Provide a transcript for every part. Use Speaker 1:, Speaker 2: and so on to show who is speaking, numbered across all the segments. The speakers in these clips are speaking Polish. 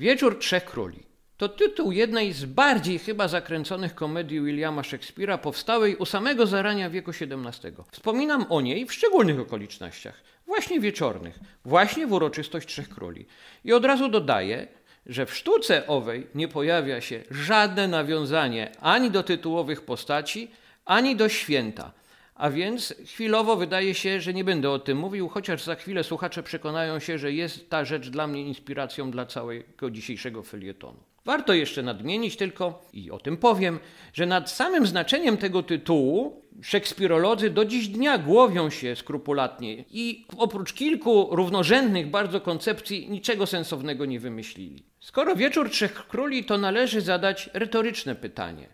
Speaker 1: Wieczór Trzech Króli to tytuł jednej z bardziej chyba zakręconych komedii Williama Shakespeare'a powstałej u samego zarania wieku XVII. Wspominam o niej w szczególnych okolicznościach, właśnie wieczornych, właśnie w uroczystość Trzech Króli. I od razu dodaję, że w sztuce owej nie pojawia się żadne nawiązanie ani do tytułowych postaci, ani do święta. A więc chwilowo wydaje się, że nie będę o tym mówił, chociaż za chwilę słuchacze przekonają się, że jest ta rzecz dla mnie inspiracją dla całego dzisiejszego felietonu. Warto jeszcze nadmienić tylko, i o tym powiem, że nad samym znaczeniem tego tytułu szekspirolodzy do dziś dnia głowią się skrupulatnie i oprócz kilku równorzędnych bardzo koncepcji niczego sensownego nie wymyślili. Skoro wieczór Trzech Króli, to należy zadać retoryczne pytanie.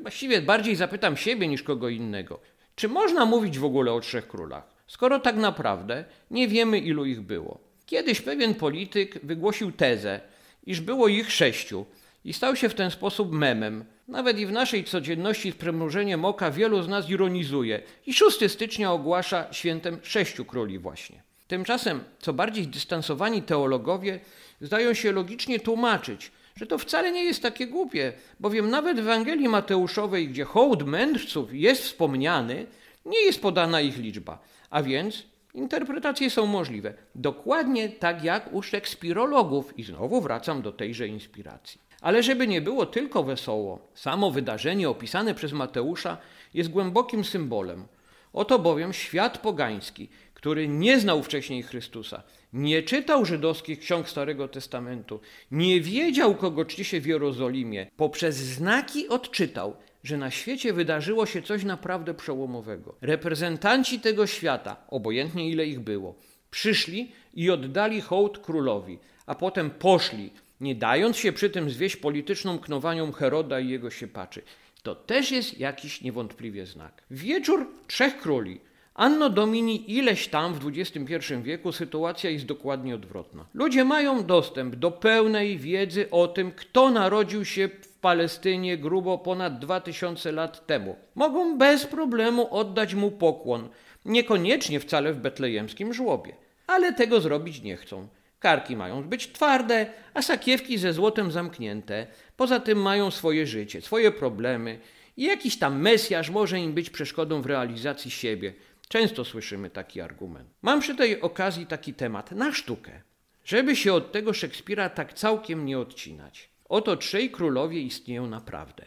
Speaker 1: Właściwie bardziej zapytam siebie niż kogo innego. Czy można mówić w ogóle o trzech królach, skoro tak naprawdę nie wiemy, ilu ich było? Kiedyś pewien polityk wygłosił tezę, iż było ich sześciu i stał się w ten sposób memem. Nawet i w naszej codzienności z przemrużeniem oka wielu z nas ironizuje i 6 stycznia ogłasza świętem sześciu króli właśnie. Tymczasem, co bardziej dystansowani teologowie zdają się logicznie tłumaczyć, że to wcale nie jest takie głupie, bowiem nawet w Ewangelii Mateuszowej, gdzie hołd mędrców jest wspomniany, nie jest podana ich liczba, a więc interpretacje są możliwe. Dokładnie tak jak u szekspirologów i znowu wracam do tejże inspiracji. Ale żeby nie było tylko wesoło, samo wydarzenie opisane przez Mateusza jest głębokim symbolem. Oto bowiem świat pogański, który nie znał wcześniej Chrystusa, nie czytał żydowskich ksiąg Starego Testamentu, nie wiedział, kogo czci się w Jerozolimie, poprzez znaki odczytał, że na świecie wydarzyło się coś naprawdę przełomowego. Reprezentanci tego świata, obojętnie ile ich było, przyszli i oddali hołd królowi, a potem poszli, nie dając się przy tym zwieść polityczną knowaniom Heroda i jego siepaczy. To też jest jakiś niewątpliwie znak. Wieczór trzech króli Anno Domini ileś tam w XXI wieku sytuacja jest dokładnie odwrotna. Ludzie mają dostęp do pełnej wiedzy o tym, kto narodził się w Palestynie grubo ponad 2000 lat temu. Mogą bez problemu oddać mu pokłon, niekoniecznie wcale w betlejemskim żłobie, ale tego zrobić nie chcą. Karki mają być twarde, a sakiewki ze złotem zamknięte. Poza tym mają swoje życie, swoje problemy i jakiś tam mesjasz może im być przeszkodą w realizacji siebie. Często słyszymy taki argument. Mam przy tej okazji taki temat na sztukę, żeby się od tego Szekspira tak całkiem nie odcinać. Oto trzej królowie istnieją naprawdę.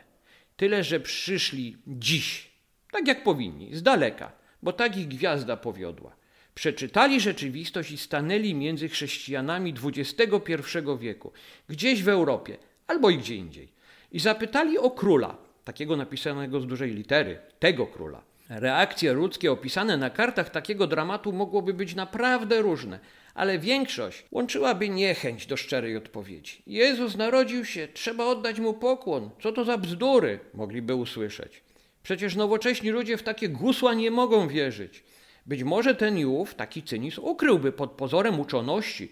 Speaker 1: Tyle, że przyszli dziś, tak jak powinni, z daleka, bo tak ich gwiazda powiodła. Przeczytali rzeczywistość i stanęli między chrześcijanami XXI wieku, gdzieś w Europie albo i gdzie indziej. I zapytali o króla, takiego napisanego z dużej litery, tego króla. Reakcje ludzkie opisane na kartach takiego dramatu mogłoby być naprawdę różne, ale większość łączyłaby niechęć do szczerej odpowiedzi. Jezus narodził się, trzeba oddać mu pokłon. Co to za bzdury? mogliby usłyszeć. Przecież nowocześni ludzie w takie gusła nie mogą wierzyć. Być może ten Jów taki cynizm ukryłby pod pozorem uczoności.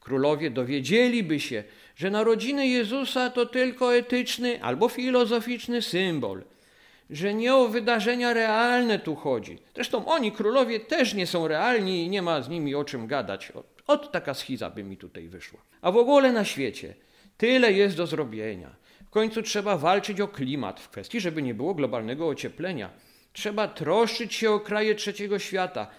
Speaker 1: Królowie dowiedzieliby się, że narodziny Jezusa to tylko etyczny albo filozoficzny symbol – że nie o wydarzenia realne tu chodzi. Zresztą oni, królowie, też nie są realni i nie ma z nimi o czym gadać. Ot taka schiza by mi tutaj wyszła. A w ogóle na świecie tyle jest do zrobienia. W końcu trzeba walczyć o klimat w kwestii, żeby nie było globalnego ocieplenia. Trzeba troszczyć się o kraje trzeciego świata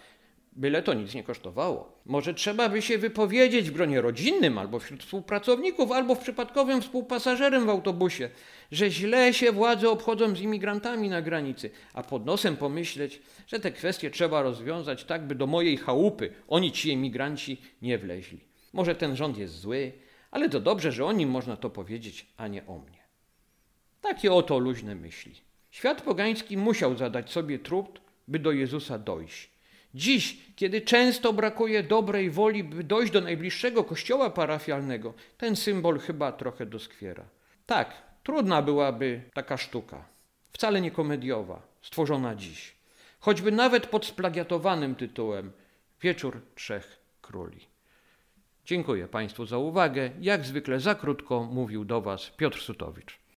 Speaker 1: byle to nic nie kosztowało. Może trzeba by się wypowiedzieć w gronie rodzinnym, albo wśród współpracowników, albo w przypadkowym współpasażerem w autobusie, że źle się władze obchodzą z imigrantami na granicy, a pod nosem pomyśleć, że te kwestie trzeba rozwiązać tak, by do mojej chałupy oni ci emigranci nie wleźli. Może ten rząd jest zły, ale to dobrze, że o nim można to powiedzieć, a nie o mnie. Takie oto luźne myśli. Świat pogański musiał zadać sobie trud, by do Jezusa dojść. Dziś, kiedy często brakuje dobrej woli, by dojść do najbliższego kościoła parafialnego, ten symbol chyba trochę doskwiera. Tak, trudna byłaby taka sztuka, wcale nie komediowa, stworzona dziś, choćby nawet pod splagiatowanym tytułem Wieczór Trzech Króli. Dziękuję Państwu za uwagę. Jak zwykle za krótko mówił do Was Piotr Sutowicz.